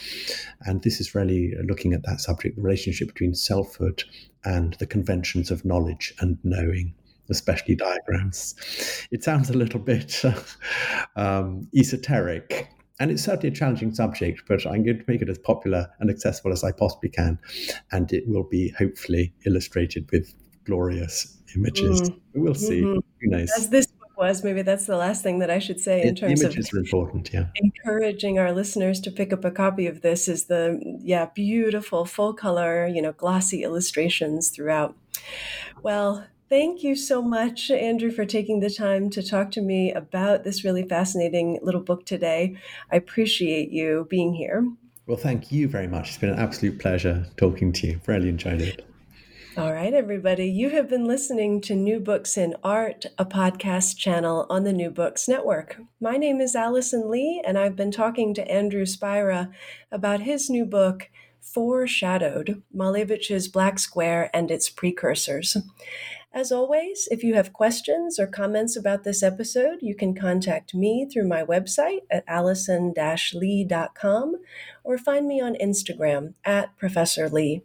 And this is really looking at that subject the relationship between selfhood and the conventions of knowledge and knowing. Especially diagrams. It sounds a little bit *laughs* um, esoteric, and it's certainly a challenging subject, but I'm going to make it as popular and accessible as I possibly can. And it will be hopefully illustrated with glorious images. Mm. We'll see. Mm-hmm. Who knows? As this book was, maybe that's the last thing that I should say in it, terms images of are important. Yeah, encouraging our listeners to pick up a copy of this is the yeah beautiful full color, you know, glossy illustrations throughout. Well, Thank you so much, Andrew, for taking the time to talk to me about this really fascinating little book today. I appreciate you being here. Well, thank you very much. It's been an absolute pleasure talking to you. Really enjoyed it. All right, everybody. You have been listening to New Books in Art, a podcast channel on the New Books Network. My name is Allison Lee, and I've been talking to Andrew Spira about his new book, Foreshadowed Malevich's Black Square and Its Precursors. As always, if you have questions or comments about this episode, you can contact me through my website at allison lee.com or find me on Instagram at Professor Lee.